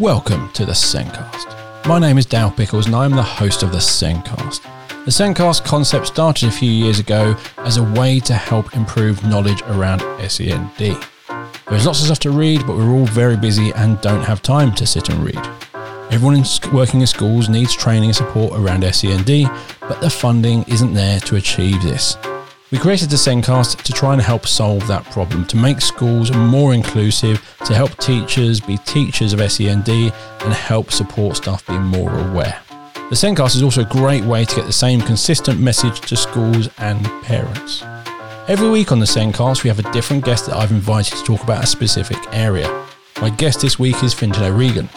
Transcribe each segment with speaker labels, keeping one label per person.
Speaker 1: Welcome to the SENDcast. My name is Dale Pickles and I am the host of the SENDcast. The SENDcast concept started a few years ago as a way to help improve knowledge around SEND. There's lots of stuff to read, but we're all very busy and don't have time to sit and read. Everyone working in schools needs training and support around SEND, but the funding isn't there to achieve this. We created the SENDcast to try and help solve that problem, to make schools more inclusive, to help teachers be teachers of SEND, and help support staff be more aware. The SENDcast is also a great way to get the same consistent message to schools and parents. Every week on the SENDcast, we have a different guest that I've invited to talk about a specific area. My guest this week is Fintan O'Regan.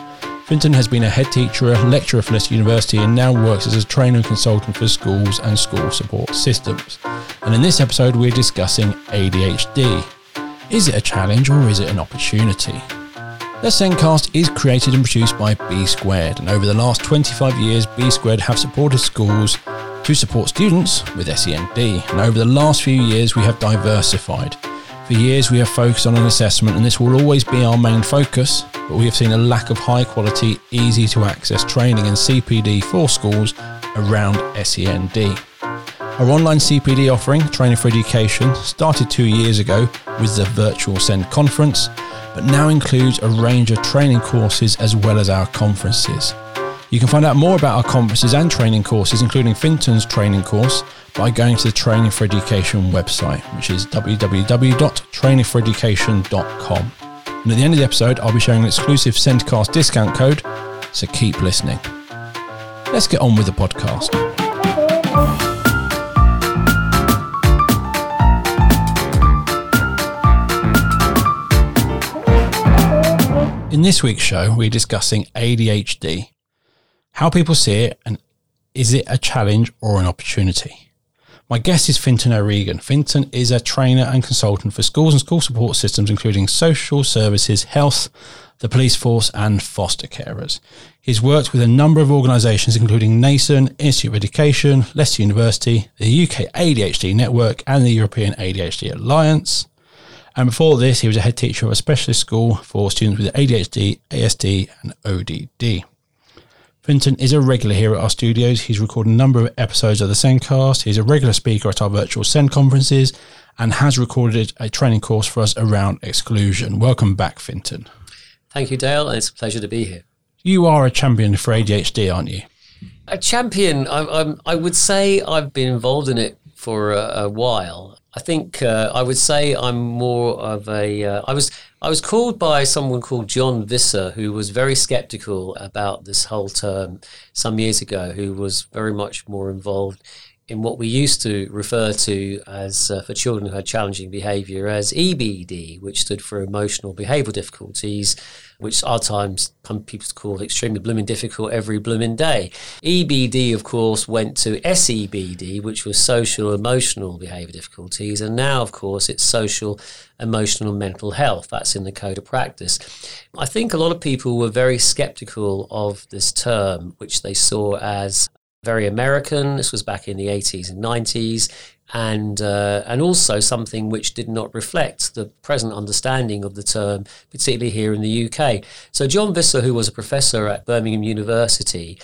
Speaker 1: Fintan has been a head teacher, lecturer for Leicester University, and now works as a trainer and consultant for schools and school support systems. And in this episode, we're discussing ADHD. Is it a challenge or is it an opportunity? The SENDcast is created and produced by B Squared, and over the last 25 years, B Squared have supported schools to support students with SEND. And over the last few years, we have diversified. For years, we have focused on an assessment, and this will always be our main focus but we have seen a lack of high quality, easy to access training and CPD for schools around SEND. Our online CPD offering, Training for Education, started two years ago with the Virtual SEND conference, but now includes a range of training courses as well as our conferences. You can find out more about our conferences and training courses, including Fintan's training course, by going to the Training for Education website, which is www.trainingforeducation.com. And at the end of the episode, I'll be sharing an exclusive Sendcast discount code, so keep listening. Let's get on with the podcast. In this week's show, we're discussing ADHD, how people see it, and is it a challenge or an opportunity? My guest is Fintan O'Regan. Fintan is a trainer and consultant for schools and school support systems, including social services, health, the police force, and foster carers. He's worked with a number of organisations, including NASEN, Institute of Education, Leicester University, the UK ADHD Network, and the European ADHD Alliance. And before this, he was a head teacher of a specialist school for students with ADHD, ASD, and ODD. Fintan is a regular here at our studios. He's recorded a number of episodes of the Sendcast. He's a regular speaker at our virtual Send conferences and has recorded a training course for us around exclusion. Welcome back, Fintan.
Speaker 2: Thank you, Dale. It's a pleasure to be here.
Speaker 1: You are a champion for ADHD, aren't you?
Speaker 2: A champion. I, I would say I've been involved in it for a, a while. I think uh, I would say I'm more of a. Uh, I was I was called by someone called John Visser, who was very skeptical about this whole term some years ago, who was very much more involved in what we used to refer to as uh, for children who had challenging behavior as EBD, which stood for emotional behavioral difficulties, which our times people call extremely blooming difficult every blooming day. EBD, of course, went to SEBD, which was social emotional behavior difficulties, and now, of course, it's social emotional mental health. That's in the code of practice. I think a lot of people were very skeptical of this term, which they saw as very American. This was back in the 80s and 90s. And, uh, and also something which did not reflect the present understanding of the term, particularly here in the UK. So, John Visser, who was a professor at Birmingham University,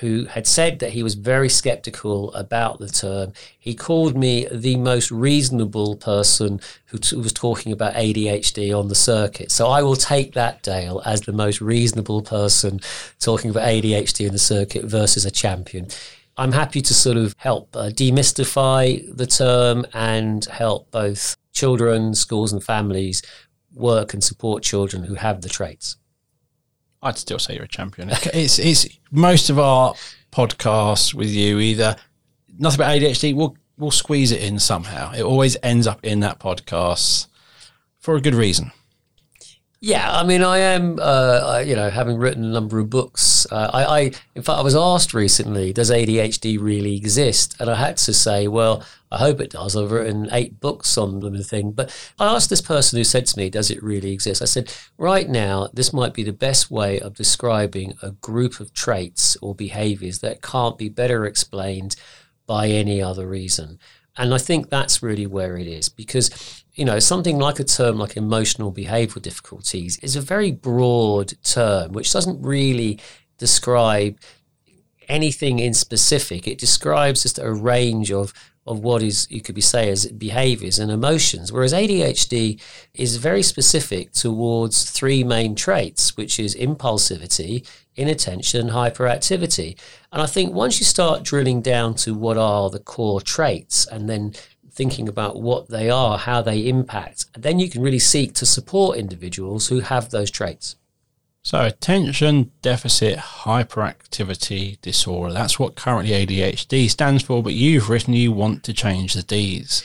Speaker 2: who had said that he was very skeptical about the term. He called me the most reasonable person who t- was talking about ADHD on the circuit. So I will take that, Dale, as the most reasonable person talking about ADHD in the circuit versus a champion. I'm happy to sort of help uh, demystify the term and help both children, schools, and families work and support children who have the traits.
Speaker 1: I'd still say you're a champion. It's it's most of our podcasts with you either nothing about ADHD. We'll we'll squeeze it in somehow. It always ends up in that podcast for a good reason.
Speaker 2: Yeah, I mean, I am, uh, you know, having written a number of books. Uh, I, I, in fact, I was asked recently, does ADHD really exist? And I had to say, well, I hope it does. I've written eight books on the thing. But I asked this person who said to me, does it really exist? I said, right now, this might be the best way of describing a group of traits or behaviors that can't be better explained by any other reason. And I think that's really where it is because, you know, something like a term like emotional behavioral difficulties is a very broad term which doesn't really describe anything in specific. It describes just a range of of what is you could be say as behaviors and emotions whereas ADHD is very specific towards three main traits which is impulsivity inattention hyperactivity. And i think once you start drilling down to what are the core traits and then thinking about what they are how they impact then you can really seek to support individuals who have those traits
Speaker 1: so, attention deficit hyperactivity disorder. That's what currently ADHD stands for, but you've written you want to change the D's.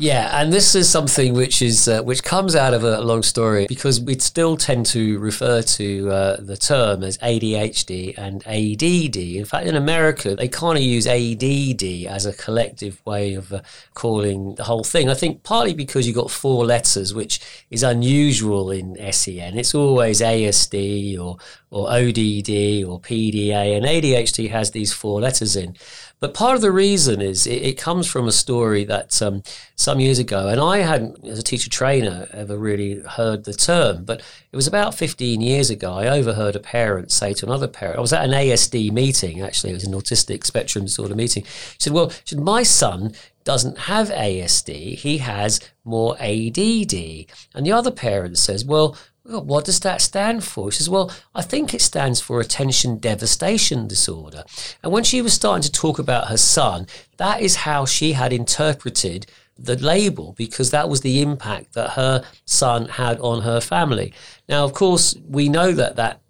Speaker 2: Yeah, and this is something which is uh, which comes out of a long story because we still tend to refer to uh, the term as ADHD and ADD. In fact, in America, they kind of use ADD as a collective way of uh, calling the whole thing. I think partly because you've got four letters, which is unusual in SEN. It's always ASD or or ODD or PDA, and ADHD has these four letters in. But part of the reason is it, it comes from a story that um, some years ago, and I hadn't, as a teacher trainer, ever really heard the term, but it was about 15 years ago. I overheard a parent say to another parent, I was at an ASD meeting, actually, it was an autistic spectrum disorder meeting. She said, Well, my son doesn't have ASD, he has more ADD. And the other parent says, Well, what does that stand for? She says, Well, I think it stands for attention devastation disorder. And when she was starting to talk about her son, that is how she had interpreted the label because that was the impact that her son had on her family. Now, of course, we know that that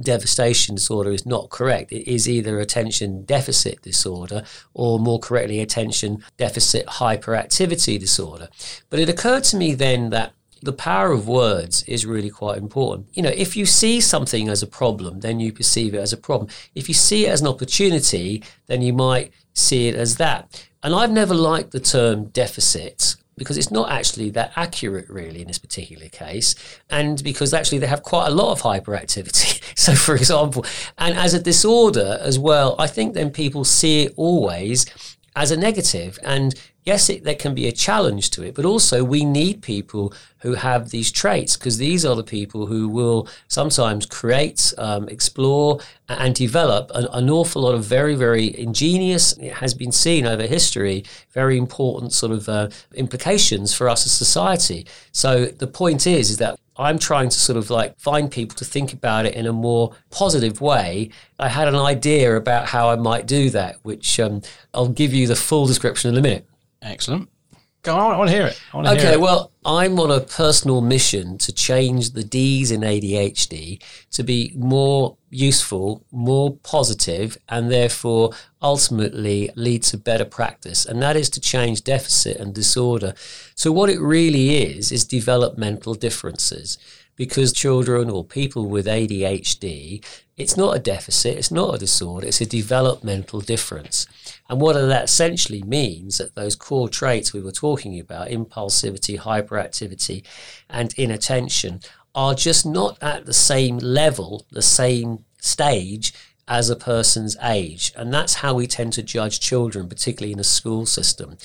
Speaker 2: devastation disorder is not correct. It is either attention deficit disorder or more correctly, attention deficit hyperactivity disorder. But it occurred to me then that the power of words is really quite important. You know, if you see something as a problem, then you perceive it as a problem. If you see it as an opportunity, then you might see it as that. And I've never liked the term deficit because it's not actually that accurate really in this particular case and because actually they have quite a lot of hyperactivity so for example and as a disorder as well i think then people see it always as a negative and yes, it, there can be a challenge to it, but also we need people who have these traits because these are the people who will sometimes create, um, explore, and develop an, an, awful lot of very, very ingenious, it has been seen over history, very important sort of uh, implications for us as society. So the point is, is that I'm trying to sort of like find people to think about it in a more positive way. I had an idea about how I might do that, which um, I'll give you the full description in a minute.
Speaker 1: Excellent. Go on, I want to hear it.
Speaker 2: okay, well, I'm on a personal mission to change the D's in ADHD to be more useful, more positive, and therefore ultimately lead to better practice. And that is to change deficit and disorder. So, what it really is, is developmental differences because children or people with ADHD, it's not a deficit, it's not a disorder, it's a developmental difference. And what that essentially means that those core traits we were talking about, impulsivity, hyperactivity, and inattention, are just not at the same level, the same stage as a person's age. And that's how we tend to judge children, particularly in a school system.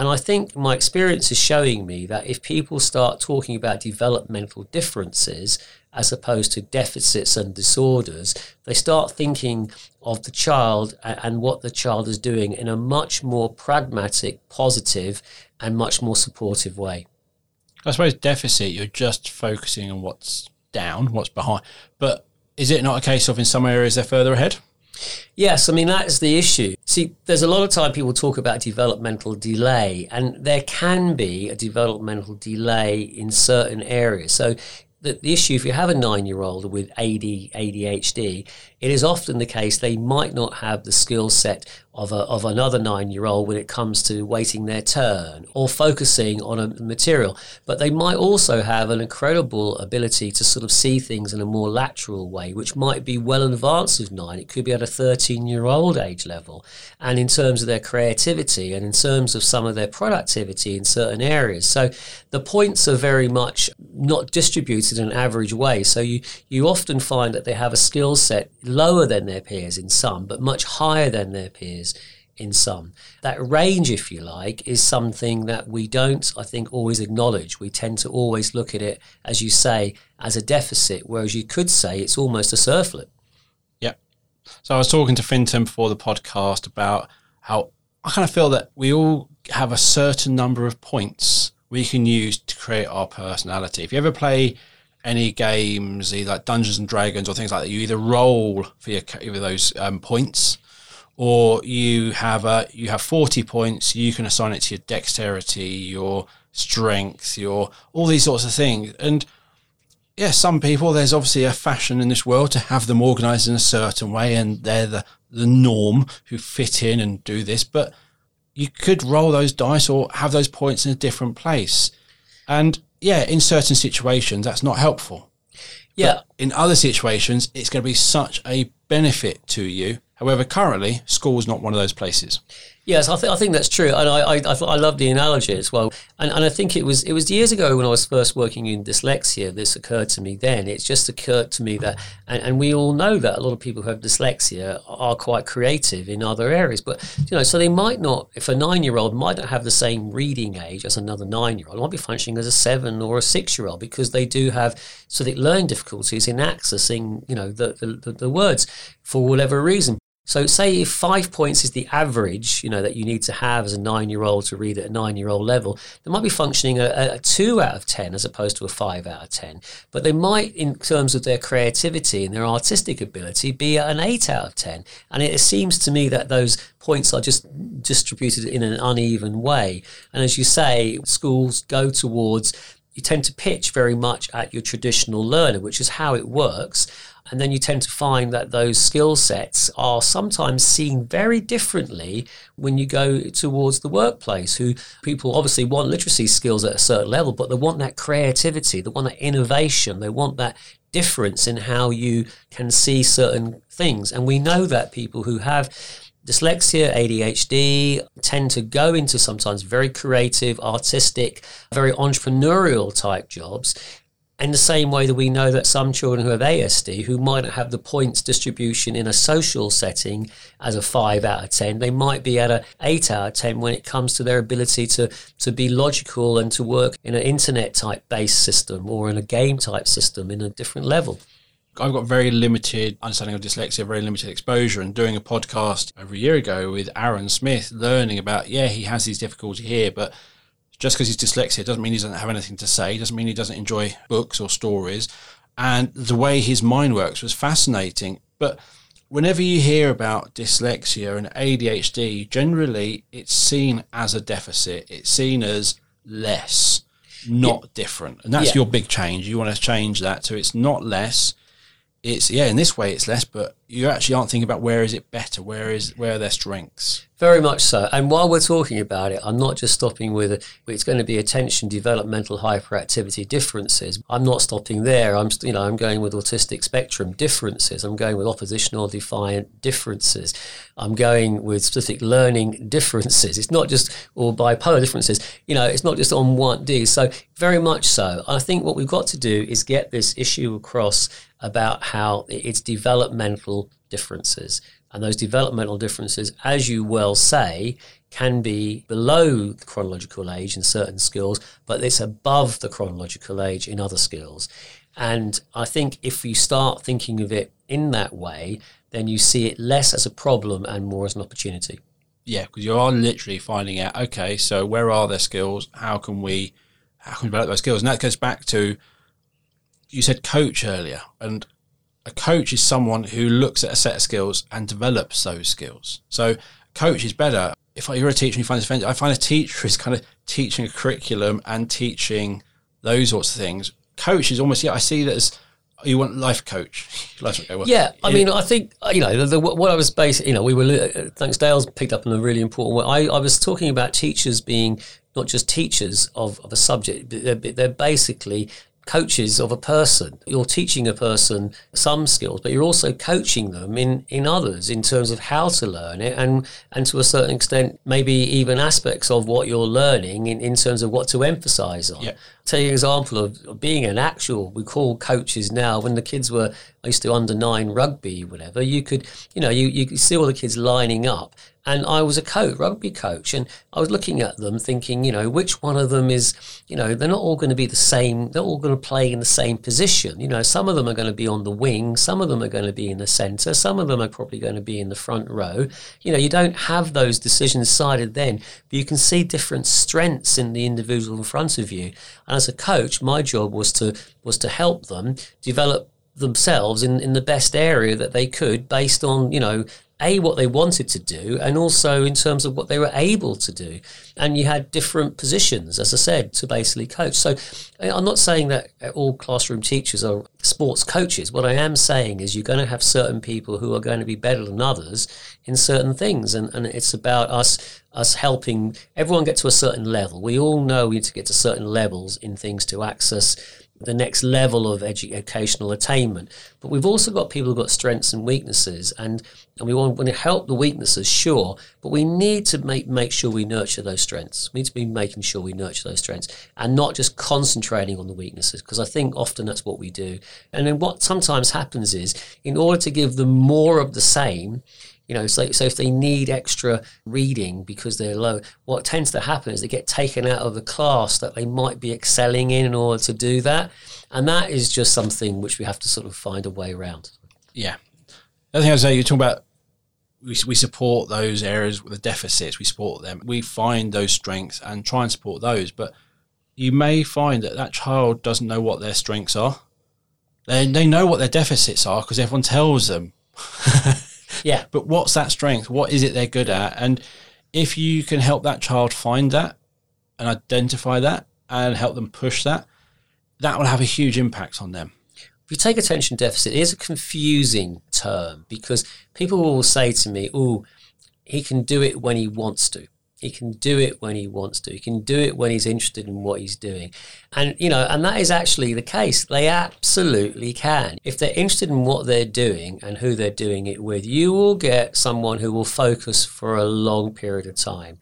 Speaker 2: And I think my experience is showing me that if people start talking about developmental differences as opposed to deficits and disorders, they start thinking of the child and what the child is doing in a much more pragmatic, positive, and much more supportive way.
Speaker 1: I suppose deficit, you're just focusing on what's down, what's behind. But is it not a case of in some areas they're further ahead?
Speaker 2: Yes, I mean, that's the issue. See, there's a lot of time people talk about developmental delay, and there can be a developmental delay in certain areas. So, the, the issue if you have a nine year old with AD, ADHD, it is often the case they might not have the skill set of, a, of another nine year old when it comes to waiting their turn or focusing on a material. But they might also have an incredible ability to sort of see things in a more lateral way, which might be well in advance of nine. It could be at a 13 year old age level. And in terms of their creativity and in terms of some of their productivity in certain areas. So the points are very much not distributed in an average way. So you, you often find that they have a skill set lower than their peers in some, but much higher than their peers in some. That range, if you like, is something that we don't, I think, always acknowledge. We tend to always look at it, as you say, as a deficit, whereas you could say it's almost a surfeit.
Speaker 1: Yeah. So I was talking to Fintan before the podcast about how I kind of feel that we all have a certain number of points we can use to create our personality. If you ever play any games, either like Dungeons and Dragons or things like that, you either roll for your either those um, points, or you have a you have forty points. You can assign it to your dexterity, your strength, your all these sorts of things. And yeah, some people there's obviously a fashion in this world to have them organised in a certain way, and they're the the norm who fit in and do this. But you could roll those dice or have those points in a different place, and yeah, in certain situations, that's not helpful.
Speaker 2: Yeah.
Speaker 1: But in other situations, it's going to be such a benefit to you. However, currently, school is not one of those places.
Speaker 2: Yes, I, th- I think that's true, and I I, I, love the analogy as well. And, and I think it was it was years ago when I was first working in dyslexia. This occurred to me then. It's just occurred to me that, and, and we all know that a lot of people who have dyslexia are quite creative in other areas. But you know, so they might not. If a nine-year-old might not have the same reading age as another nine-year-old, might be functioning as a seven or a six-year-old because they do have sort of learning difficulties in accessing, you know, the, the, the words for whatever reason. So, say if five points is the average, you know, that you need to have as a nine-year-old to read at a nine-year-old level, they might be functioning a, a, two out of ten as opposed to a five out of ten. But they might, in terms of their creativity and their artistic ability, be an eight out of ten. And it seems to me that those points are just distributed in an uneven way. And as you say, schools go towards you tend to pitch very much at your traditional learner, which is how it works. And then you tend to find that those skill sets are sometimes seen very differently when you go towards the workplace. Who people obviously want literacy skills at a certain level, but they want that creativity, they want that innovation, they want that difference in how you can see certain things. And we know that people who have dyslexia, ADHD tend to go into sometimes very creative, artistic, very entrepreneurial type jobs in the same way that we know that some children who have ASD, who might not have the points distribution in a social setting as a five out of 10, they might be at an eight out of 10 when it comes to their ability to, to be logical and to work in an internet type based system or in a game type system in a different level.
Speaker 1: I've got very limited understanding of dyslexia, very limited exposure, and doing a podcast over a year ago with Aaron Smith, learning about, yeah, he has these difficulties here, but just because he's dyslexic doesn't mean he doesn't have anything to say, doesn't mean he doesn't enjoy books or stories. And the way his mind works was fascinating. But whenever you hear about dyslexia and ADHD, generally it's seen as a deficit, it's seen as less, not yeah. different. And that's yeah. your big change. You want to change that so it's not less. It's yeah, in this way it's less, but you actually aren't thinking about where is it better, where is where are their strengths.
Speaker 2: Very much so. And while we're talking about it, I'm not just stopping with it's going to be attention developmental hyperactivity differences. I'm not stopping there. I'm you know I'm going with autistic spectrum differences. I'm going with oppositional defiant differences. I'm going with specific learning differences. It's not just or bipolar differences. You know, it's not just on one D. So very much so. I think what we've got to do is get this issue across about how it's developmental differences. And those developmental differences, as you well say, can be below the chronological age in certain skills, but it's above the chronological age in other skills. And I think if you start thinking of it in that way, then you see it less as a problem and more as an opportunity.
Speaker 1: Yeah, because you are literally finding out, okay, so where are their skills? How can we how can we develop those skills? And that goes back to you said coach earlier, and a coach is someone who looks at a set of skills and develops those skills. So, coach is better. If you're a teacher and you find this offensive, I find a teacher is kind of teaching a curriculum and teaching those sorts of things. Coach is almost, yeah, I see that as you want life coach.
Speaker 2: life well. Yeah, I mean, I think you know the, the, what I was basing. You know, we were thanks Dale's picked up on a really important one. I, I was talking about teachers being not just teachers of, of a subject, they're, they're basically coaches of a person. You're teaching a person some skills, but you're also coaching them in, in others in terms of how to learn it and, and to a certain extent, maybe even aspects of what you're learning in, in terms of what to emphasize on. Yeah. Take an example of, being an actual, we call coaches now, when the kids were I used to under nine rugby, whatever. You could, you know, you, you could see all the kids lining up and I was a coach, rugby coach, and I was looking at them thinking, you know, which one of them is, you know, they're not all going to be the same, they're all going to play in the same position. You know, some of them are going to be on the wing, some of them are going to be in the centre, some of them are probably going to be in the front row. You know, you don't have those decisions decided then, but you can see different strengths in the individual in front of you. And as a coach, my job was to was to help them develop themselves in, in the best area that they could based on, you know, a what they wanted to do and also in terms of what they were able to do. And you had different positions as i said to basically coach. So i'm not saying that all classroom teachers are sports coaches. What i am saying is you're going to have certain people who are going to be better than others in certain things. And, and it's about us us helping everyone get to a certain level. We all know we need to get to certain levels in things to access the next level of educational attainment. But we've also got people who've got strengths and weaknesses, and, and we want, want to help the weaknesses, sure, but we need to make, make sure we nurture those strengths. We need to be making sure we nurture those strengths and not just concentrating on the weaknesses, because I think often that's what we do. And then what sometimes happens is, in order to give them more of the same, you know, so, so if they need extra reading because they're low, what tends to happen is they get taken out of the class that they might be excelling in in order to do that. And that is just something which we have to sort of find a way around.
Speaker 1: Yeah. The other thing I was say, you talk about we, we support those areas with the deficits, we support them. We find those strengths and try and support those. But you may find that that child doesn't know what their strengths are. They, they know what their deficits are because everyone tells them.
Speaker 2: Yeah.
Speaker 1: But what's that strength? What is it they're good at? And if you can help that child find that and identify that and help them push that, that will have a huge impact on them.
Speaker 2: If you take attention deficit, it is a confusing term because people will say to me, oh, he can do it when he wants to. He can do it when he wants to. He can do it when he's interested in what he's doing. And, you know, and that is actually the case. They absolutely can. If they're interested in what they're doing and who they're doing it with, you will get someone who will focus for a long period of time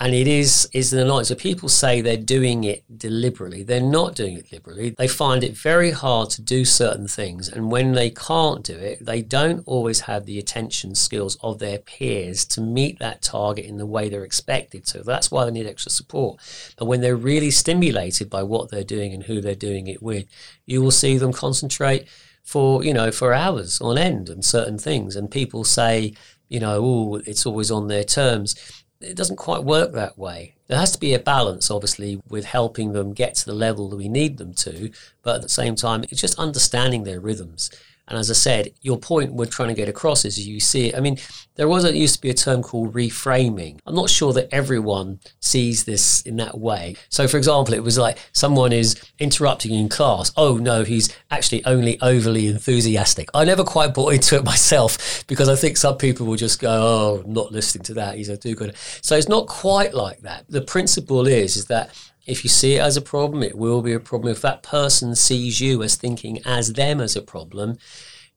Speaker 2: and it is is the annoyance. So people say they're doing it deliberately. They're not doing it deliberately. They find it very hard to do certain things, and when they can't do it, they don't always have the attention skills of their peers to meet that target in the way they're expected to. That's why they need extra support. But when they're really stimulated by what they're doing and who they're doing it with, you will see them concentrate for you know for hours on end on certain things. And people say, you know, oh, it's always on their terms it doesn't quite work that way. There has to be a balance, obviously, with helping them get to the level that we need them to, but at the same time, it's just understanding their rhythms and as I said, your point we're trying to get across is you see it. I mean, there was a, used to be a term called reframing. I'm not sure that everyone sees this in that way. So, for example, it was like someone is interrupting in class. Oh no, he's actually only overly enthusiastic. I never quite bought into it myself because I think some people will just go, "Oh, not listening to that. He's a do-gooder." So it's not quite like that. The principle is is that if you see it as a problem, it will be a problem. If that person sees you as thinking as them as a problem,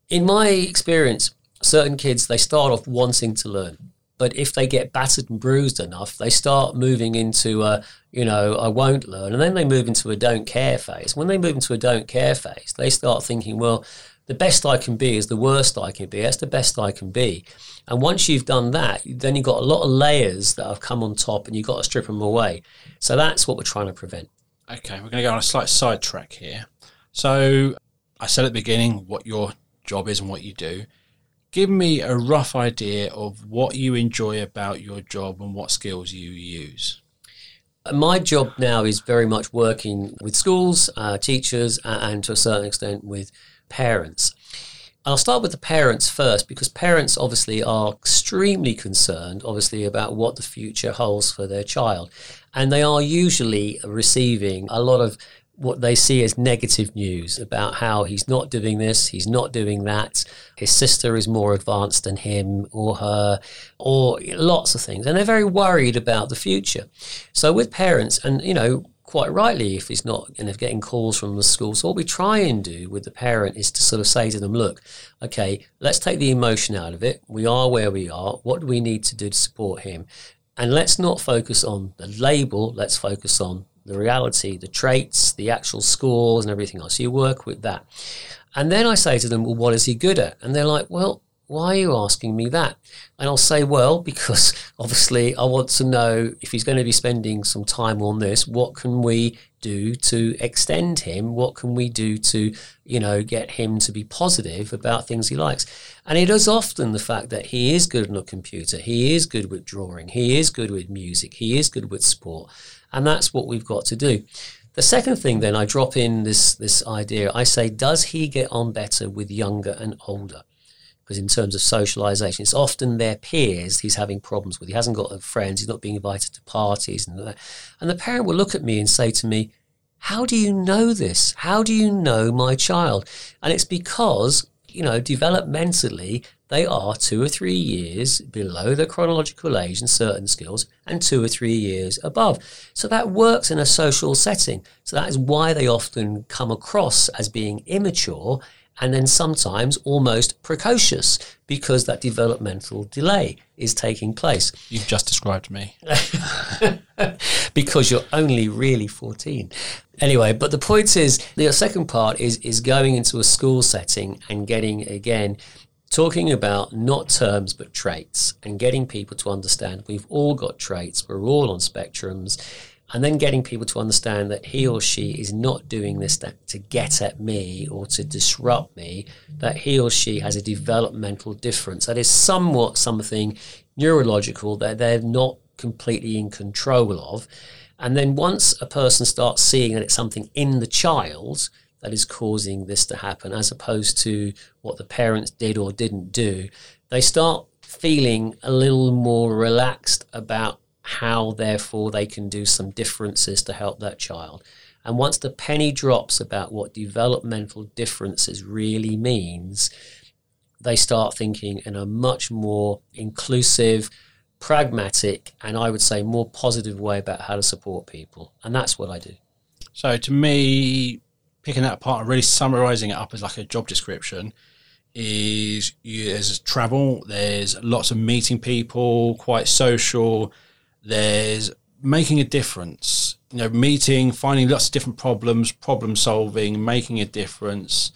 Speaker 2: in my experience, certain kids, they start off wanting to learn. But if they get battered and bruised enough, they start moving into a, you know, I won't learn. And then they move into a don't care phase. When they move into a don't care phase, they start thinking, well, the best I can be is the worst I can be. That's the best I can be. And once you've done that, then you've got a lot of layers that have come on top and you've got to strip them away. So that's what we're trying to prevent.
Speaker 1: Okay, we're going to go on a slight sidetrack here. So I said at the beginning what your job is and what you do. Give me a rough idea of what you enjoy about your job and what skills you use.
Speaker 2: My job now is very much working with schools, uh, teachers, and to a certain extent with parents. I'll start with the parents first because parents obviously are extremely concerned, obviously, about what the future holds for their child. And they are usually receiving a lot of what they see as negative news about how he's not doing this, he's not doing that, his sister is more advanced than him or her, or lots of things. And they're very worried about the future. So, with parents, and you know, quite rightly if he's not you know, getting calls from the school. So what we try and do with the parent is to sort of say to them, look, okay, let's take the emotion out of it. We are where we are. What do we need to do to support him? And let's not focus on the label. Let's focus on the reality, the traits, the actual scores, and everything else. So you work with that. And then I say to them, well, what is he good at? And they're like, well, why are you asking me that? And I'll say, well, because obviously I want to know if he's going to be spending some time on this, what can we do to extend him? What can we do to, you know, get him to be positive about things he likes? And it is often the fact that he is good on a computer, he is good with drawing, he is good with music, he is good with sport. And that's what we've got to do. The second thing, then, I drop in this this idea. I say, does he get on better with younger and older? Because in terms of socialization, it's often their peers he's having problems with. He hasn't got friends. He's not being invited to parties and. And the parent will look at me and say to me, "How do you know this? How do you know my child?" And it's because you know, developmentally, they are two or three years below the chronological age in certain skills and two or three years above. So that works in a social setting. So that is why they often come across as being immature and then sometimes almost precocious because that developmental delay is taking place.
Speaker 1: You've just described me.
Speaker 2: because you're only really 14. Anyway, but the point is, the second part is is going into a school setting and getting again talking about not terms but traits and getting people to understand we've all got traits, we're all on spectrums, and then getting people to understand that he or she is not doing this to get at me or to disrupt me, that he or she has a developmental difference that is somewhat something neurological that they're not completely in control of. And then once a person starts seeing that it's something in the child that is causing this to happen, as opposed to what the parents did or didn't do, they start feeling a little more relaxed about how, therefore, they can do some differences to help that child. And once the penny drops about what developmental differences really means, they start thinking in a much more inclusive, pragmatic, and I would say more positive way about how to support people. And that's what I do.
Speaker 1: So to me, picking that apart and really summarizing it up as like a job description is you, there's travel, there's lots of meeting people, quite social, there's making a difference. You know, meeting, finding lots of different problems, problem solving, making a difference.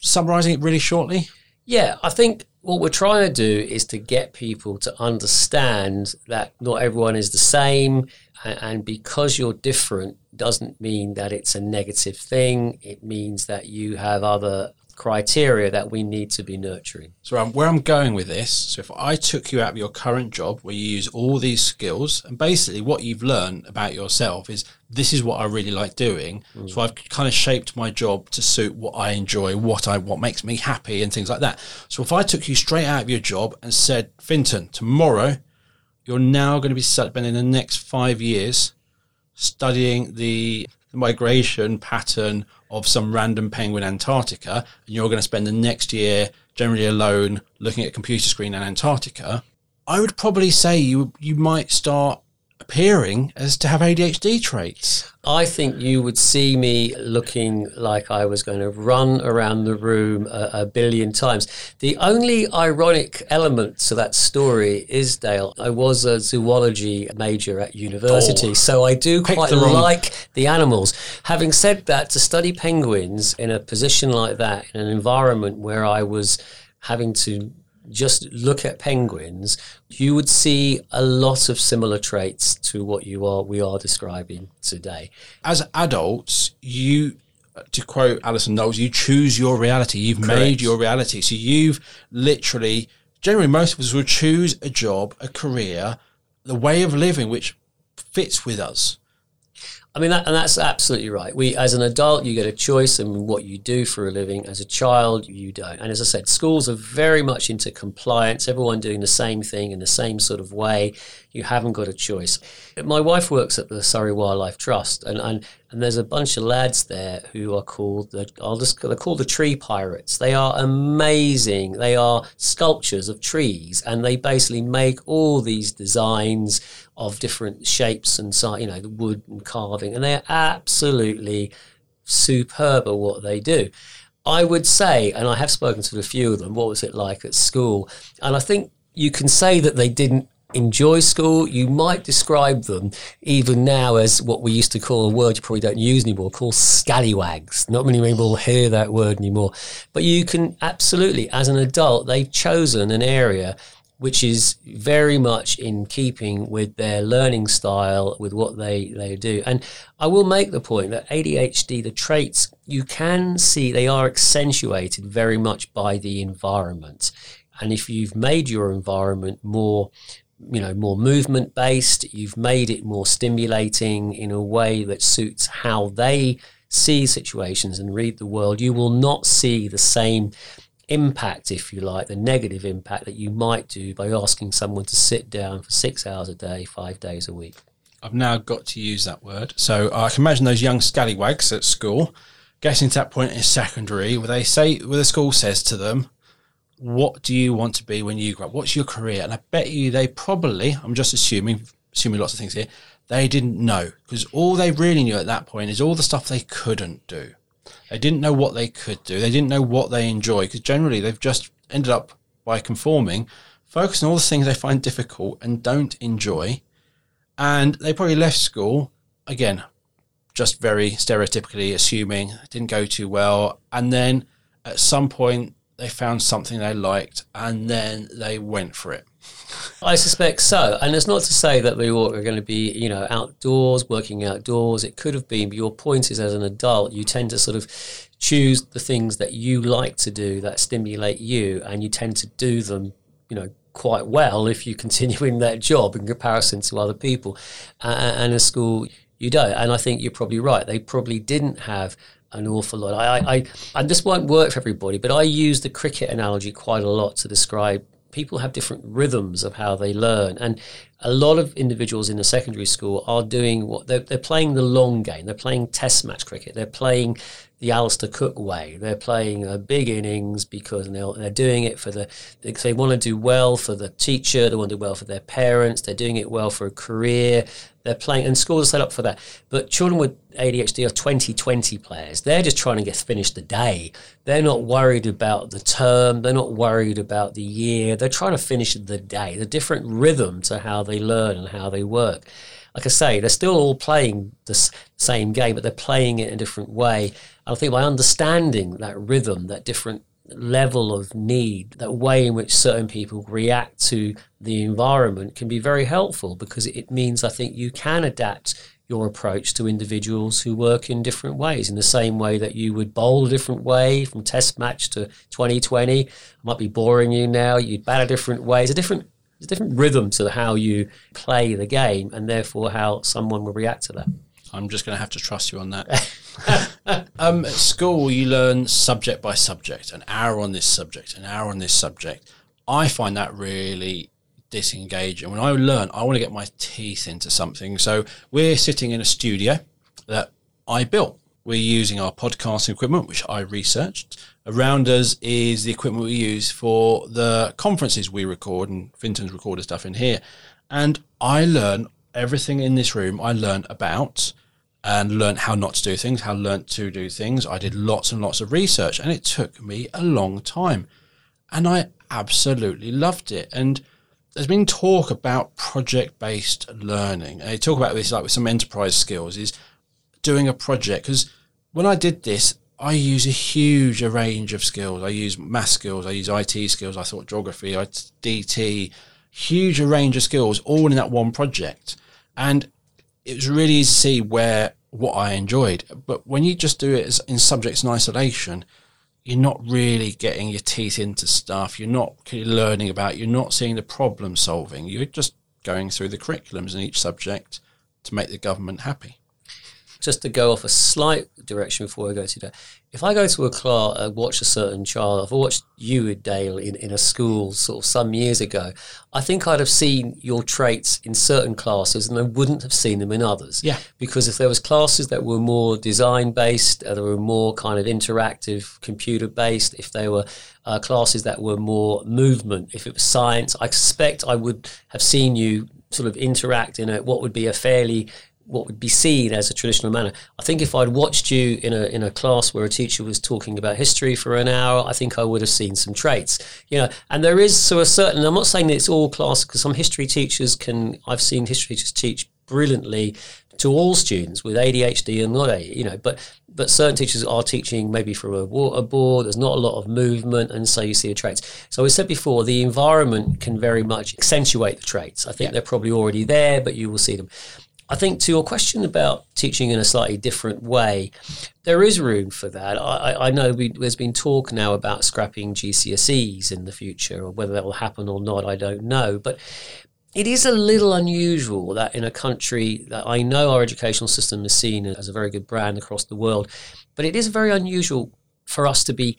Speaker 1: Summarizing it really shortly.
Speaker 2: Yeah, I think what we're trying to do is to get people to understand that not everyone is the same. And because you're different doesn't mean that it's a negative thing. It means that you have other criteria that we need to be nurturing.
Speaker 1: So, um, where I'm going with this, so if I took you out of your current job where you use all these skills, and basically what you've learned about yourself is this is what I really like doing. Mm. So I've kind of shaped my job to suit what I enjoy, what I what makes me happy, and things like that. So if I took you straight out of your job and said, Fintan, tomorrow you're now going to be spending the next five years studying the migration pattern of some random penguin Antarctica, and you're going to spend the next year generally alone looking at a computer screen in Antarctica, I would probably say you you might start appearing as to have ADHD traits.
Speaker 2: I think you would see me looking like I was going to run around the room a, a, billion times. The only ironic element to that story is, Dale, I was a zoology major at university, oh, so I do quite the like the animals. Having said that, to study penguins in a position like that, in an environment where I was having to just look at penguins, you would see a lot of similar traits to what you are we are describing today.
Speaker 1: As adults, you to quote Alison Knowles, you choose your reality. You've Correct. made your reality. So you've literally generally most of us will choose a job, a career, the way of living which fits with us.
Speaker 2: I mean, that, and that's absolutely right. We, as an adult, you get a choice in what you do for a living. As a child, you don't. And as I said, schools are very much into compliance. Everyone doing the same thing in the same sort of way. You haven't got a choice. My wife works at the Surrey Wildlife Trust, and, and, and there's a bunch of lads there who are called the I'll just they're called the tree pirates. They are amazing. They are sculptures of trees, and they basically make all these designs of different shapes and size, you know, the wood and carving, and they're absolutely superb at what they do. I would say, and I have spoken to a few of them, what was it like at school? And I think you can say that they didn't enjoy school. You might describe them even now as what we used to call a word you probably don't use anymore, called scallywags. Not many people hear that word anymore. But you can absolutely, as an adult, they've chosen an area which is very much in keeping with their learning style, with what they, they do. And I will make the point that ADHD, the traits, you can see they are accentuated very much by the environment. And if you've made your environment more you know more movement based you've made it more stimulating in a way that suits how they see situations and read the world you will not see the same impact if you like the negative impact that you might do by asking someone to sit down for 6 hours a day 5 days a week
Speaker 1: I've now got to use that word so uh, I can imagine those young scallywags at school getting to that point in secondary where they say where the school says to them what do you want to be when you grow up? What's your career? And I bet you they probably, I'm just assuming, assuming lots of things here, they didn't know because all they really knew at that point is all the stuff they couldn't do. They didn't know what they could do. They didn't know what they enjoy because generally they've just ended up by conforming, focusing on all the things they find difficult and don't enjoy. And they probably left school, again, just very stereotypically assuming didn't go too well. And then at some point, they found something they liked and then they went for it.
Speaker 2: I suspect so. And it's not to say that we are going to be, you know, outdoors, working outdoors. It could have been, but your point is as an adult, you tend to sort of choose the things that you like to do that stimulate you and you tend to do them, you know, quite well if you continue in that job in comparison to other people. Uh, and in school, you don't. And I think you're probably right. They probably didn't have an awful lot. I, I, and this won't work for everybody, but I use the cricket analogy quite a lot to describe people have different rhythms of how they learn. And a lot of individuals in the secondary school are doing what they're, they're playing the long game. They're playing test match cricket. They're playing the Alastair Cook way. They're playing big innings because they're, doing it for the, they want to do well for the teacher. They want to do well for their parents. They're doing it well for a career. They're playing, and schools are set up for that. But children with ADHD are 2020 players. They're just trying to get finished the day. They're not worried about the term. They're not worried about the year. They're trying to finish the day. The different rhythm to how they learn and how they work. Like I say, they're still all playing the same game, but they're playing it in a different way. And I think by understanding that rhythm, that different level of need, that way in which certain people react to the environment can be very helpful because it means I think you can adapt your approach to individuals who work in different ways in the same way that you would bowl a different way from test match to 2020 I might be boring you now you'd bat a different way it's a different it's a different rhythm to how you play the game and therefore how someone will react to that
Speaker 1: I'm just going to have to trust you on that. um, at school, you learn subject by subject, an hour on this subject, an hour on this subject. I find that really disengaging. When I learn, I want to get my teeth into something. So we're sitting in a studio that I built. We're using our podcasting equipment, which I researched. Around us is the equipment we use for the conferences we record, and Fintan's recorded stuff in here. And I learn everything in this room I learned about and learned how not to do things, how learned to do things. I did lots and lots of research and it took me a long time. And I absolutely loved it. And there's been talk about project based learning. And they talk about this like with some enterprise skills is doing a project. Because when I did this, I use a huge range of skills. I use math skills, I use IT skills, I thought geography, I DT, huge range of skills all in that one project. And it was really easy to see where what I enjoyed. But when you just do it in subjects in isolation, you're not really getting your teeth into stuff. You're not learning about. You're not seeing the problem solving. You're just going through the curriculums in each subject to make the government happy
Speaker 2: just to go off a slight direction before I go to that, if I go to a class, uh, watch a certain child, I've watched you, with Dale, in, in a school sort of some years ago, I think I'd have seen your traits in certain classes and I wouldn't have seen them in others.
Speaker 1: Yeah.
Speaker 2: Because if there was classes that were more design based, uh, that were more kind of interactive, computer based, if they were uh, classes that were more movement, if it was science, I suspect I would have seen you sort of interact in a, what would be a fairly what would be seen as a traditional manner. I think if I'd watched you in a in a class where a teacher was talking about history for an hour, I think I would have seen some traits. You know, and there is so a certain. I'm not saying that it's all class because some history teachers can. I've seen history teachers teach brilliantly to all students with ADHD and not a you know, but but certain teachers are teaching maybe from a water board. There's not a lot of movement, and so you see the traits. So we said before, the environment can very much accentuate the traits. I think yeah. they're probably already there, but you will see them. I think to your question about teaching in a slightly different way, there is room for that. I, I know we, there's been talk now about scrapping GCSEs in the future, or whether that will happen or not, I don't know. But it is a little unusual that in a country that I know our educational system is seen as a very good brand across the world, but it is very unusual for us to be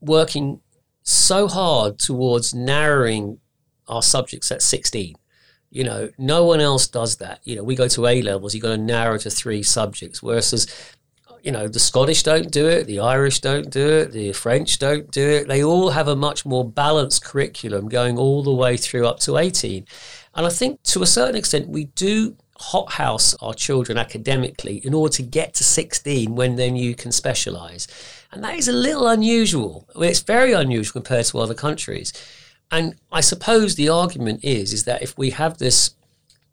Speaker 2: working so hard towards narrowing our subjects at 16 you know, no one else does that. You know, we go to A levels, you've got to narrow to three subjects, whereas, you know, the Scottish don't do it, the Irish don't do it, the French don't do it. They all have a much more balanced curriculum going all the way through up to 18. And I think to a certain extent, we do hothouse our children academically in order to get to 16 when then you can specialize. And that is a little unusual. I mean, it's very unusual compared to other countries. And I suppose the argument is is that if we have this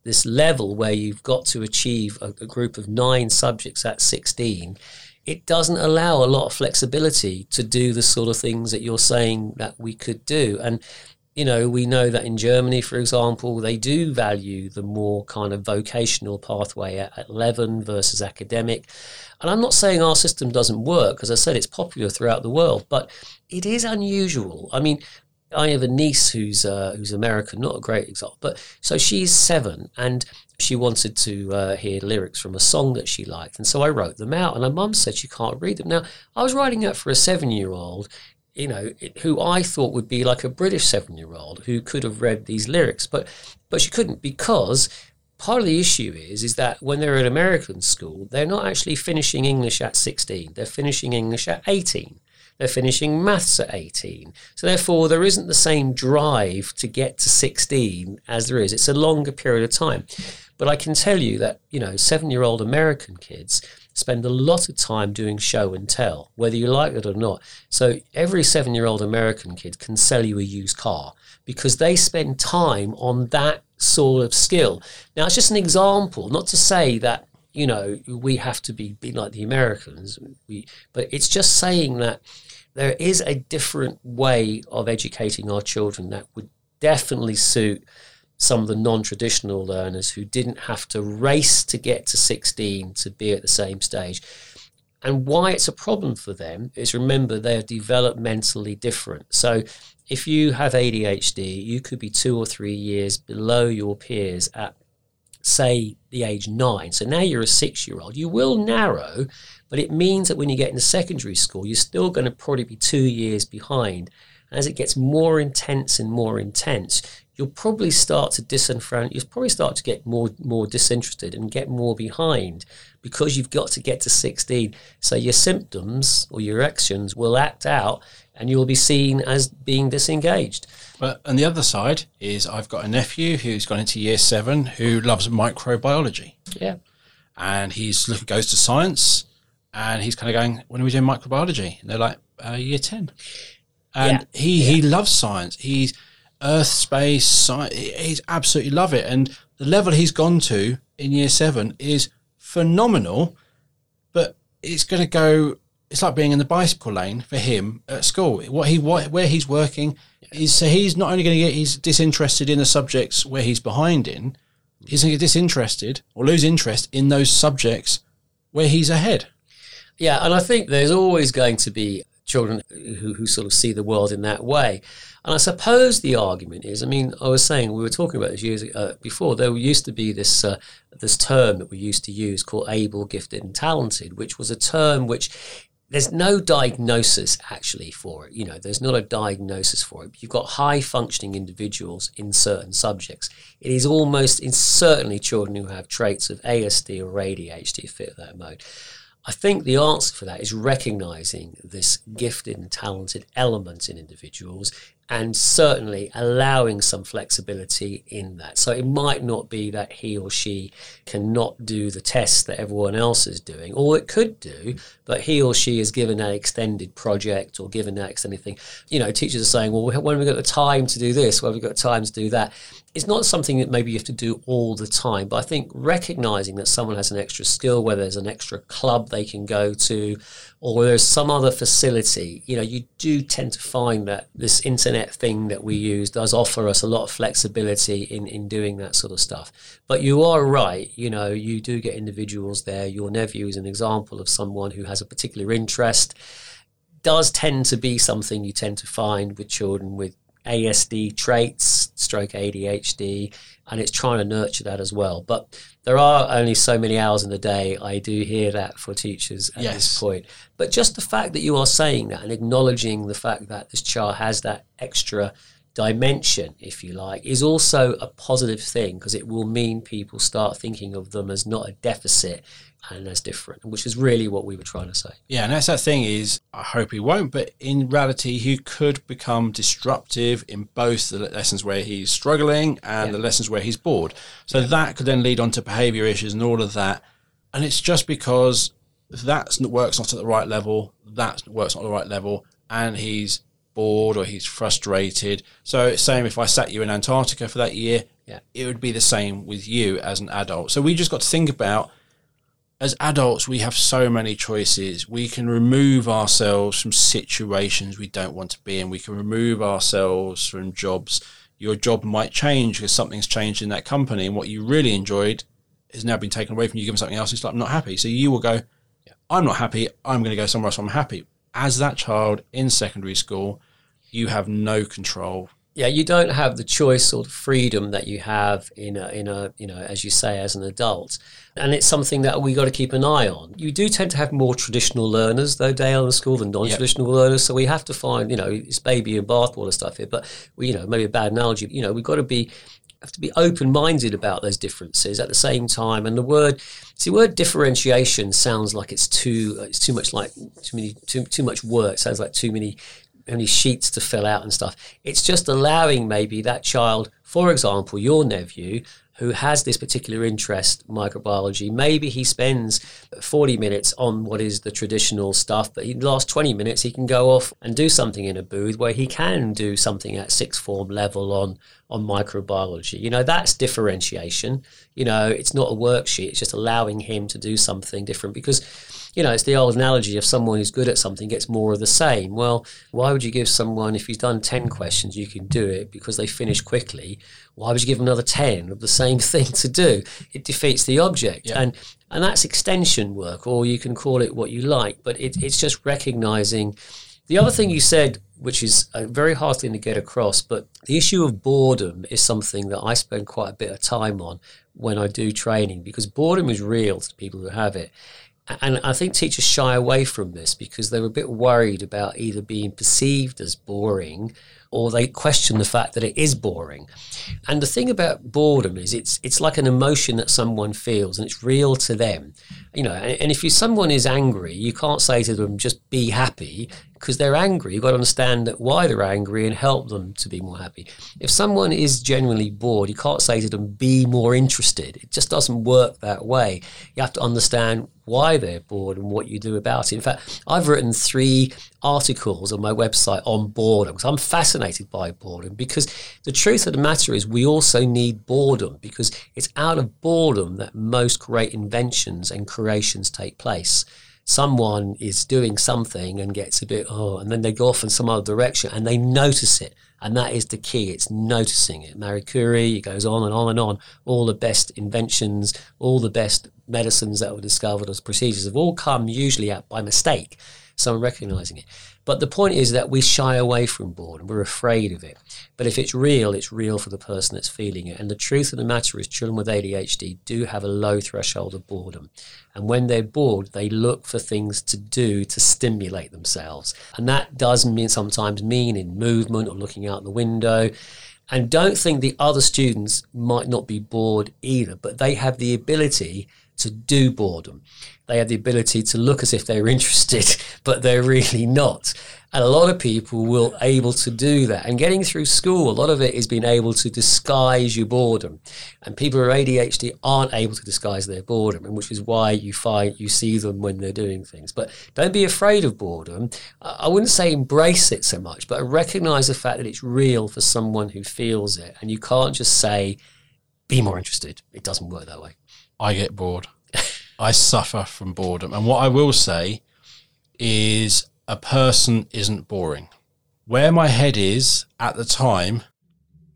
Speaker 2: this level where you've got to achieve a, a group of nine subjects at 16, it doesn't allow a lot of flexibility to do the sort of things that you're saying that we could do. And you know, we know that in Germany, for example, they do value the more kind of vocational pathway at, at 11 versus academic. And I'm not saying our system doesn't work, as I said, it's popular throughout the world, but it is unusual. I mean, I have a niece who's uh, who's American, not a great example, but so she's seven and she wanted to uh, hear lyrics from a song that she liked, and so I wrote them out. And her mum said she can't read them. Now I was writing that for a seven-year-old, you know, who I thought would be like a British seven-year-old who could have read these lyrics, but but she couldn't because part of the issue is is that when they're in American school, they're not actually finishing English at 16. They're finishing English at 18. They're finishing maths at 18. So therefore, there isn't the same drive to get to 16 as there is. It's a longer period of time. But I can tell you that, you know, seven year old American kids spend a lot of time doing show and tell, whether you like it or not. So every seven year old American kid can sell you a used car because they spend time on that sort of skill. Now, it's just an example, not to say that you know we have to be, be like the Americans. We, but it's just saying that there is a different way of educating our children that would definitely suit some of the non-traditional learners who didn't have to race to get to 16 to be at the same stage. And why it's a problem for them is remember they're developmentally different. So if you have ADHD, you could be two or three years below your peers at say the age nine. So now you're a six year old. You will narrow, but it means that when you get into secondary school, you're still going to probably be two years behind. As it gets more intense and more intense, you'll probably start to disenfranchise. You'll probably start to get more more disinterested and get more behind because you've got to get to 16. So your symptoms or your actions will act out, and you'll be seen as being disengaged.
Speaker 1: But on the other side is I've got a nephew who's gone into year seven who loves microbiology.
Speaker 2: Yeah.
Speaker 1: And he's goes to science and he's kind of going, When are we doing microbiology? And they're like, uh, year ten. And yeah. he yeah. he loves science. He's earth, space, science he's absolutely love it. And the level he's gone to in year seven is phenomenal, but it's gonna go it's like being in the bicycle lane for him at school. What he what, where he's working is so he's not only going to get he's disinterested in the subjects where he's behind in, he's going to get disinterested or lose interest in those subjects where he's ahead.
Speaker 2: Yeah, and I think there's always going to be children who, who sort of see the world in that way. And I suppose the argument is, I mean, I was saying we were talking about this years uh, before. There used to be this uh, this term that we used to use called able, gifted, and talented, which was a term which there's no diagnosis actually for it. You know, there's not a diagnosis for it. You've got high functioning individuals in certain subjects. It is almost in certainly children who have traits of ASD or ADHD fit that mode. I think the answer for that is recognizing this gifted and talented element in individuals and certainly allowing some flexibility in that. So it might not be that he or she cannot do the tests that everyone else is doing, or it could do, but he or she is given an extended project or given that extended thing. You know, teachers are saying, well, when have we got the time to do this? When have we got time to do that? It's not something that maybe you have to do all the time, but I think recognizing that someone has an extra skill, whether there's an extra club they can go to, or there's some other facility, you know, you do tend to find that this internet thing that we use does offer us a lot of flexibility in, in doing that sort of stuff. But you are right, you know, you do get individuals there. Your nephew is an example of someone who has a particular interest. Does tend to be something you tend to find with children with ASD traits, stroke ADHD, and it's trying to nurture that as well. But there are only so many hours in the day. I do hear that for teachers at
Speaker 1: Yes.
Speaker 2: this point. But just the fact that you are saying that and acknowledging the fact that this child has that extra dimension, if you like, is also a positive thing because it will mean people start thinking of them as not a deficit and as different, which is really what we were trying to say.
Speaker 1: Yeah, and that's that thing is, I hope he won't, but in reality, he could become disruptive in both the lessons where he's struggling and
Speaker 2: Yeah.
Speaker 1: the lessons where he's bored. So that could then lead on to behavior issues and all of that. And it's just because that work's not at the right level, that work's not at the right level, and he's bored or he's frustrated. So same if I sat you in Antarctica for that year,
Speaker 2: Yeah.
Speaker 1: it would be the same with you as an adult. So we just got to think about as adults, we have so many choices. We can remove ourselves from situations we don't want to be in. We can remove ourselves from jobs. Your job might change because something's changed in that company, and what you really enjoyed has now been taken away from you. Given something else, it's like I'm not happy. So you will go, I'm not happy. I'm going to go somewhere else. I'm happy. As that child in secondary school, you have no control.
Speaker 2: Yeah, you don't have the choice or the freedom that you have in a, in a, you know, as you say, as an adult. And it's something that we got to keep an eye on. You do tend to have more traditional learners, though, Dale, in the school than non-traditional learners. So we have to find, you know, it's baby and bathwater stuff here. But, we, you know, maybe a bad analogy, you know, we've got to be have to be open-minded about those differences at the same time. And the word, see, word differentiation sounds like it's too, it's too much like too many, too, too much work. It sounds like too many only sheets to fill out and stuff. It's just allowing maybe that child, for example, your nephew, who has this particular interest, microbiology, maybe he spends 40 minutes on what is the traditional stuff, but in the last 20 minutes he can go off and do something in a booth where he can do something at sixth form level on, on microbiology. You know, that's differentiation. You know, it's not a worksheet, it's just allowing him to do something different because you know, it's the old analogy of someone who's good at something gets more of the same. Well, why would you give someone, if he's done 10 questions, you can do it because they finish quickly? Why would you give another 10 of the same thing to do? It defeats the object.
Speaker 1: Yeah.
Speaker 2: And and that's extension work, or you can call it what you like, but it, it's just recognizing. The other thing you said, which is a very hard thing to get across, but the issue of boredom is something that I spend quite a bit of time on when I do training because boredom is real to people who have it. And I think teachers shy away from this because they're a bit worried about either being perceived as boring or they question the fact that it is boring. And the thing about boredom is it's it's like an emotion that someone feels and it's real to them. You know, and, and if you someone is angry, you can't say to them just be happy because they're angry. You've got to understand why they're angry and help them to be more happy. If someone is genuinely bored, you can't say to them be more interested. It just doesn't work that way. You have to understand why they're bored and what you do about it. In fact, I've written three articles on my website on boredom because I'm fascinated by boredom because the truth of the matter is we also need boredom because it's out of boredom that most great inventions and creations take place. Someone is doing something and gets a bit, oh, and then they go off in some other direction and they notice it. And that is the key. It's noticing it. Marie Curie, it goes on and on and on. All the best inventions, all the best medicines that were discovered as procedures have all come usually out by mistake. Someone recognizing it. But the point is that we shy away from boredom. We're afraid of it. But if it's real, it's real for the person that's feeling it. And the truth of the matter is, children with ADHD do have a low threshold of boredom. And when they're bored, they look for things to do to stimulate themselves. And that does mean sometimes mean in movement or looking out the window. And don't think the other students might not be bored either, but they have the ability to do boredom. They have the ability to look as if they're interested, but they're really not. And a lot of people will able to do that. And getting through school, a lot of it is being able to disguise your boredom. And people who are ADHD aren't able to disguise their boredom, and which is why you find you see them when they're doing things. But don't be afraid of boredom. I wouldn't say embrace it so much, but recognize the fact that it's real for someone who feels it. And you can't just say, be more interested. It doesn't work that way.
Speaker 1: I get bored. I suffer from boredom. And what I will say is a person isn't boring. Where my head is at the time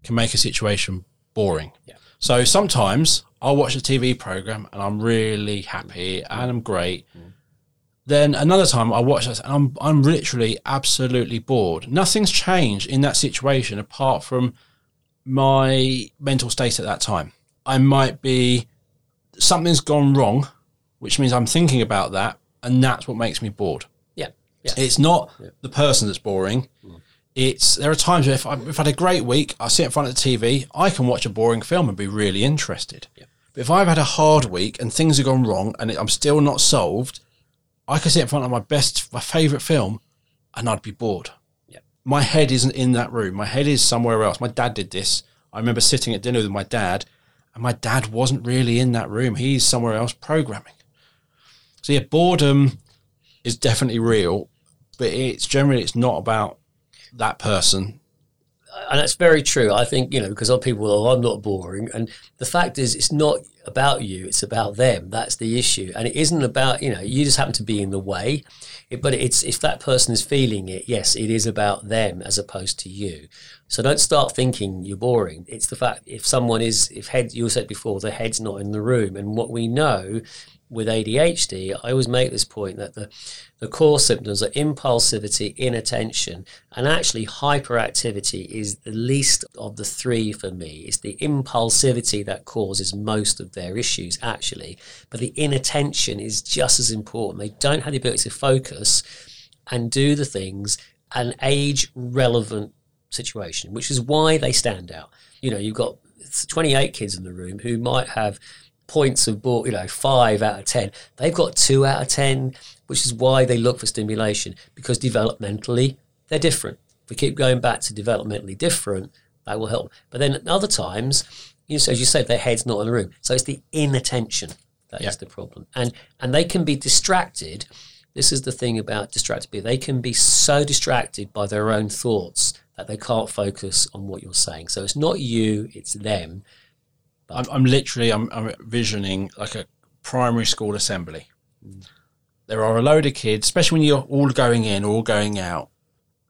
Speaker 1: can make a situation boring.
Speaker 2: Yeah.
Speaker 1: So sometimes I'll watch a TV program and I'm really happy and I'm great.
Speaker 2: Mm.
Speaker 1: Then another time I watch this and I'm I'm literally absolutely bored. Nothing's changed in that situation apart from my mental state at that time. I might be something's gone wrong, which means I'm thinking about that, and that's what makes me bored.
Speaker 2: Yeah. Yeah.
Speaker 1: It's not the person that's boring. It's there are times where if, I, if I've had a great week, I sit in front of the TV, I can watch a boring film and be really interested. But if I've had a hard week and things have gone wrong and I'm still not solved, I can sit in front of my best, my favourite film, and I'd be bored.
Speaker 2: Yeah.
Speaker 1: My head isn't in that room. My head is somewhere else. My dad did this. I remember sitting at dinner with my dad, and my dad wasn't really in that room. He's somewhere else programming. So yeah, boredom is definitely real, but it's generally it's not about that person.
Speaker 2: and that's very true. I think you know because other people, oh, I'm not boring, and the fact is, it's not about you; it's about them. That's the issue, and it isn't about you know you just happen to be in the way. It, but it's if that person is feeling it, yes, it is about them as opposed to you. So don't start thinking you're boring. It's the fact if someone is if head you said before the head's not in the room, and what we know with ADHD, I always make this point that the, the core symptoms are impulsivity, inattention, and actually hyperactivity is the least of the three for me. It's the impulsivity that causes most of their issues, actually. But the inattention is just as important. They don't have the ability to focus and do the things an age relevant situation, which is why they stand out. You know, you've got 28 kids in the room who might have points of ball, you know, five out of 10. They've got two out of 10, which is why they look for stimulation because developmentally they're different. If we keep going back to developmentally different, that will help. But then at other times, you know, as you said, their head's not in the room. So it's the inattention that is
Speaker 1: Yeah.
Speaker 2: the problem. And and they can be distracted. This is the thing about distracted people. They can be so distracted by their own thoughts that they can't focus on what you're saying. So it's not you, it's them.
Speaker 1: I'm, I'm literally I'm, I'm visioning like a primary school assembly. There are a load of kids, especially when you're all going in, all going out.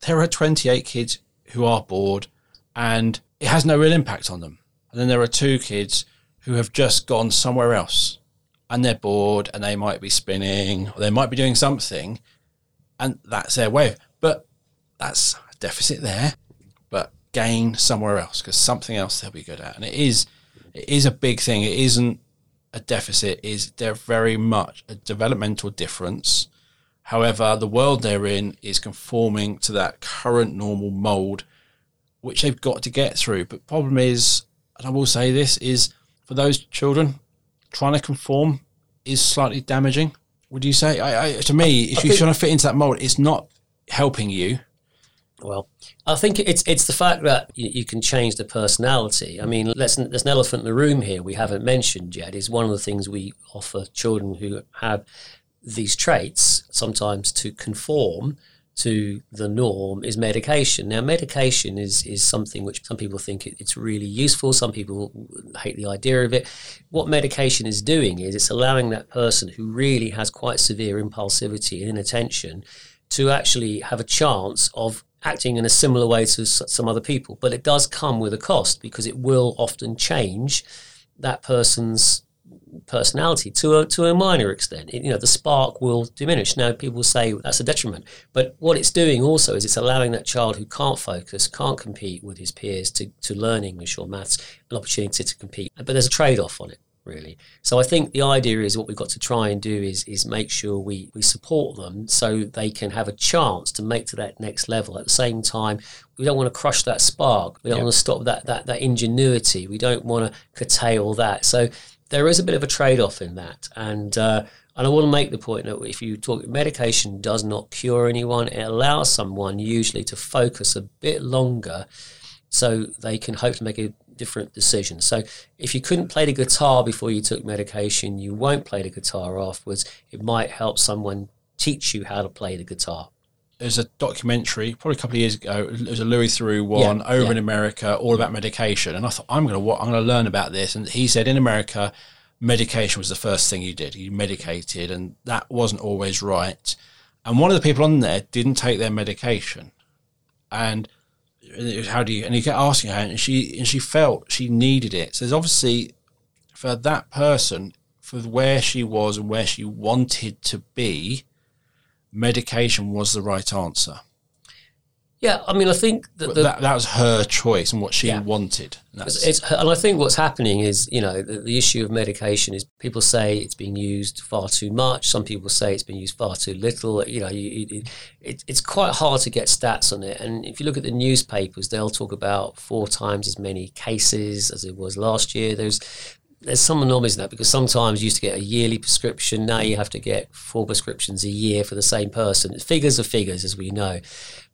Speaker 1: There are 28 kids who are bored, and it has no real impact on them. And then there are two kids who have just gone somewhere else, and they're bored, and they might be spinning, or they might be doing something, and that's their way. But that's a deficit there, but gain somewhere else because something else they'll be good at, and it is it is a big thing. It isn't a deficit. Is they're very much a developmental difference. However, the world they're in is conforming to that current normal mold, which they've got to get through. But problem is, and I will say this is for those children trying to conform is slightly damaging. Would you say? I, I, to me, if you're
Speaker 2: think-
Speaker 1: trying to fit into that mold, it's not helping you.
Speaker 2: Well, I think it's it's the fact that you, you can change the personality. I mean, let's, there's an elephant in the room here we haven't mentioned yet. Is one of the things we offer children who have these traits sometimes to conform to the norm is medication. Now, medication is is something which some people think it, it's really useful. Some people hate the idea of it. What medication is doing is it's allowing that person who really has quite severe impulsivity and inattention to actually have a chance of acting in a similar way to some other people. But it does come with a cost because it will often change that person's personality to a, to a minor extent. It- you know, the spark will diminish. Now, people say that's a detriment, but what it's doing also is it's allowing that child who can't focus, can't compete with his peers to, to learn English or maths, an opportunity to compete. But there's a trade off on it. Really, so I think the idea is what we've got to try and do is is make sure we we support them so they can have a chance to make to that next level. At the same time, we don't want to crush that spark. We don't
Speaker 1: Yeah.
Speaker 2: want to stop that that that ingenuity. We don't want to curtail that. So there is a bit of a trade off in that. And, uh, and I want to make the point that if you talk, medication does not cure anyone. It allows someone usually to focus a bit longer so they can hope to make a different decision. So if you couldn't play the guitar before you took medication, you won't play the guitar afterwards. It might help someone teach you how to play the guitar
Speaker 1: there's a documentary probably a couple of years ago. It was a Louis Theroux one yeah, over yeah. in America, all about medication. And I thought I'm going to I'm going to learn about this. And he said in America, medication was the first thing you did. You medicated, and that wasn't always right. And one of the people on there didn't take their medication, and how do you? And he kept asking her, and she and she felt she needed it. So there's obviously for that person, for where she was and where she wanted to be medication was the right answer.
Speaker 2: Yeah, I mean, I think
Speaker 1: that the, that, that, was her choice and what she yeah. wanted.
Speaker 2: And, it's, and I think what's happening is, you know, the, the, issue of medication is people say it's being used far too much. Some people say it's being used far too little. You know, you, it, it's quite hard to get stats on it. And if you look at the newspapers, they'll talk about four times as many cases as it was last year. There's there's some anomalies in that because sometimes you used to get a yearly prescription. Now you have to get four prescriptions a year for the same person. Figures are figures, as we know.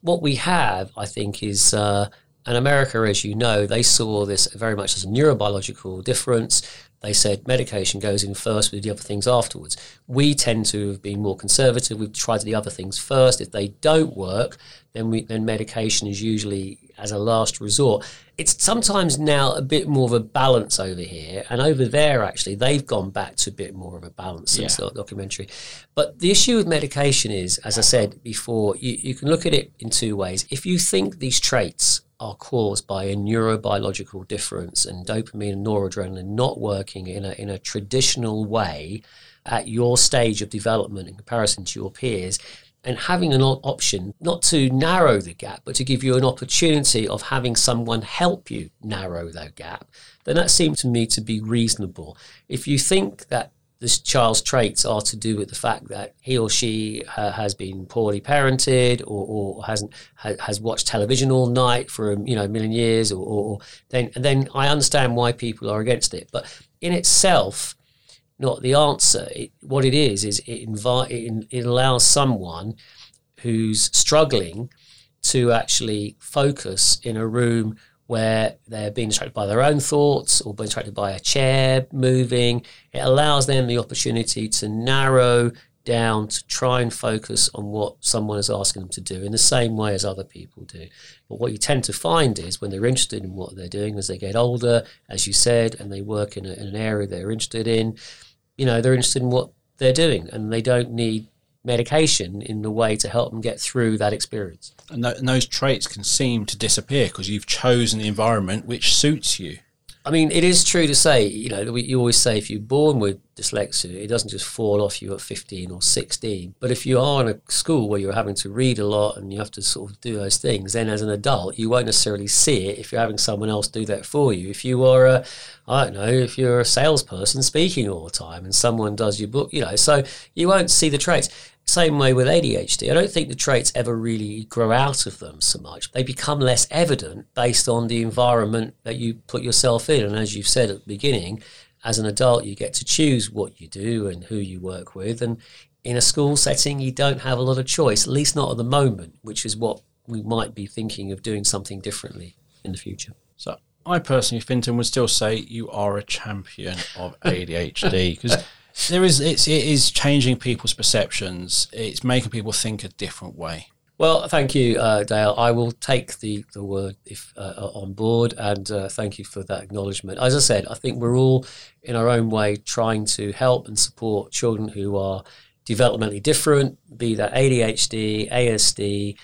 Speaker 2: What we have, I think, is uh, America, as you know, they saw this very much as a neurobiological difference. They said medication goes in first with the other things afterwards. We tend to have been more conservative. We've tried the other things first. If they don't work, then we, then medication is usually as a last resort. It's sometimes now a bit more of a balance over here, and over there actually they've gone back to a bit more of a balance since yeah. the documentary. But the issue with medication is, as I said before, you, you can look at it in two ways. If you think these traits are caused by a neurobiological difference and dopamine and noradrenaline not working in a, in a traditional way at your stage of development in comparison to your peers, and having an option not to narrow the gap, but to give you an opportunity of having someone help you narrow that gap, then that seemed to me to be reasonable. If you think that this child's traits are to do with the fact that he or she uh, has been poorly parented or, or hasn't ha, has watched television all night for you know a million years or, or then then I understand why people are against it. But in itself not the answer. It, what it is is it invite it, it allows someone who's struggling to actually focus in a room where they're being distracted by their own thoughts or being distracted by a chair moving. It allows them the opportunity to narrow down to try and focus on what someone is asking them to do in the same way as other people do. But what you tend to find is when they're interested in what they're doing as they get older, as you said, and they work in, a, in an area they're interested in, you know, they're interested in what they're doing and they don't need medication in the way to help them get through that experience.
Speaker 1: And, th- and those traits can seem to disappear because you've chosen the environment which suits you.
Speaker 2: I mean, it is true to say, you know, you always say if you're born with dyslexia, it doesn't just fall off you at 15 or 16. But if you are in a school where you're having to read a lot and you have to sort of do those things, then as an adult, you won't necessarily see it if you're having someone else do that for you. If you are a, I don't know, if you're a salesperson speaking all the time and someone does your book, you know, so you won't see the traits. Same way with ADHD. I don't think the traits ever really grow out of them so much. They become less evident based on the environment that you put yourself in. And as you've said at the beginning, as an adult, you get to choose what you do and who you work with. And in a school setting, you don't have a lot of choice, at least not at the moment, which is what we might be thinking of doing something differently in the future.
Speaker 1: So I personally, Fintan, would still say you are a champion of ADHD because there is it's it is changing people's perceptions. It's making people think a different way.
Speaker 2: Well, thank you, uh, Dale. I will take the, the word if, uh, on board and uh, thank you for that acknowledgement. As I said, I think we're all in our own way trying to help and support children who are developmentally different, be that ADHD, ASD,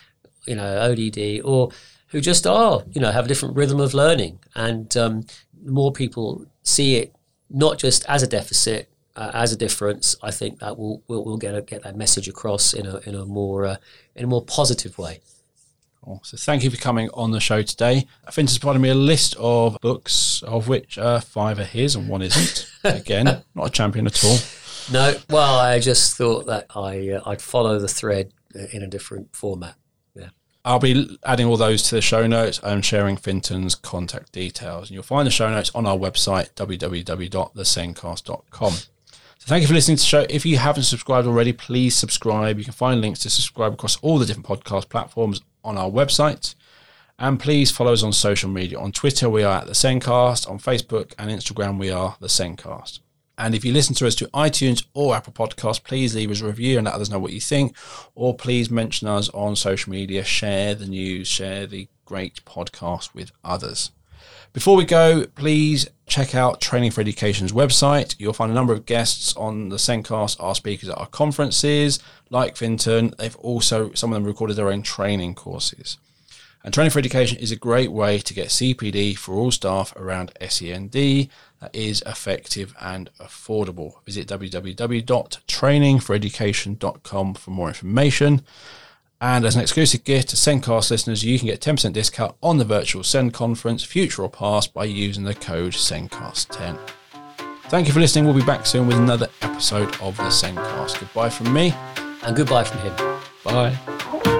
Speaker 2: you know, ODD, or who just are, you know, have a different rhythm of learning. And um, more people see it not just as a deficit, uh, as a difference, I think that we'll we'll, we'll get a, get that message across in a in a more uh, in a more positive way.
Speaker 1: Cool. So thank you for coming on the show today. Fintan's provided me a list of books, of which uh, five are his and one isn't. Again, not a champion at all.
Speaker 2: No, well, I just thought that I uh, I'd follow the thread in a different format. Yeah.
Speaker 1: I'll be adding all those to the show notes and sharing Fintan's contact details. And you'll find the show notes on our website, www.thesendcast.com. So thank you for listening to the show. If you haven't subscribed already, please subscribe. You can find links to subscribe across all the different podcast platforms on our website. And please follow us on social media. On Twitter, we are at the SENDcast. On Facebook and Instagram, we are the SENDcast. And if you listen to us to iTunes or Apple Podcasts, please leave us a review and let others know what you think. Or please mention us on social media, share the news, share the great podcast with others. Before we go, please check out Training for Education's website. You'll find a number of guests on the SENDcast, our speakers at our conferences, like Fintan. They've also, some of them recorded their own training courses. And Training for Education is a great way to get CPD for all staff around SEND that is effective and affordable. Visit www.trainingforeducation.com for more information. And as an exclusive gift to SENDcast listeners, you can get 10% discount on the virtual SEND conference, future or past, by using the code SENDCAST10. Thank you for listening. We'll be back soon with another episode of the SENDcast. Goodbye from me.
Speaker 2: And goodbye from him.
Speaker 1: Bye.